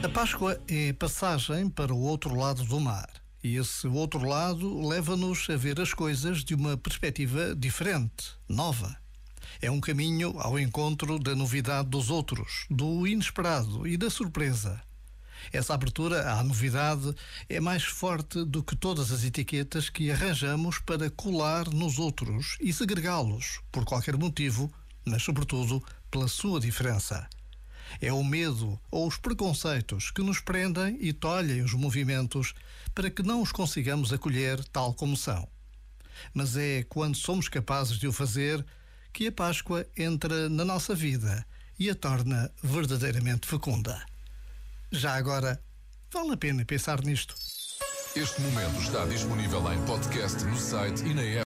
A Páscoa é passagem para o outro lado do mar. E esse outro lado leva-nos a ver as coisas de uma perspectiva diferente, nova. É um caminho ao encontro da novidade dos outros, do inesperado e da surpresa. Essa abertura à novidade é mais forte do que todas as etiquetas que arranjamos para colar nos outros e segregá-los, por qualquer motivo, mas sobretudo pela sua diferença. É o medo ou os preconceitos que nos prendem e tolhem os movimentos para que não os consigamos acolher tal como são. Mas é quando somos capazes de o fazer que a Páscoa entra na nossa vida e a torna verdadeiramente fecunda. Já agora, vale a pena pensar nisto. Este momento está disponível em podcast no site e na app.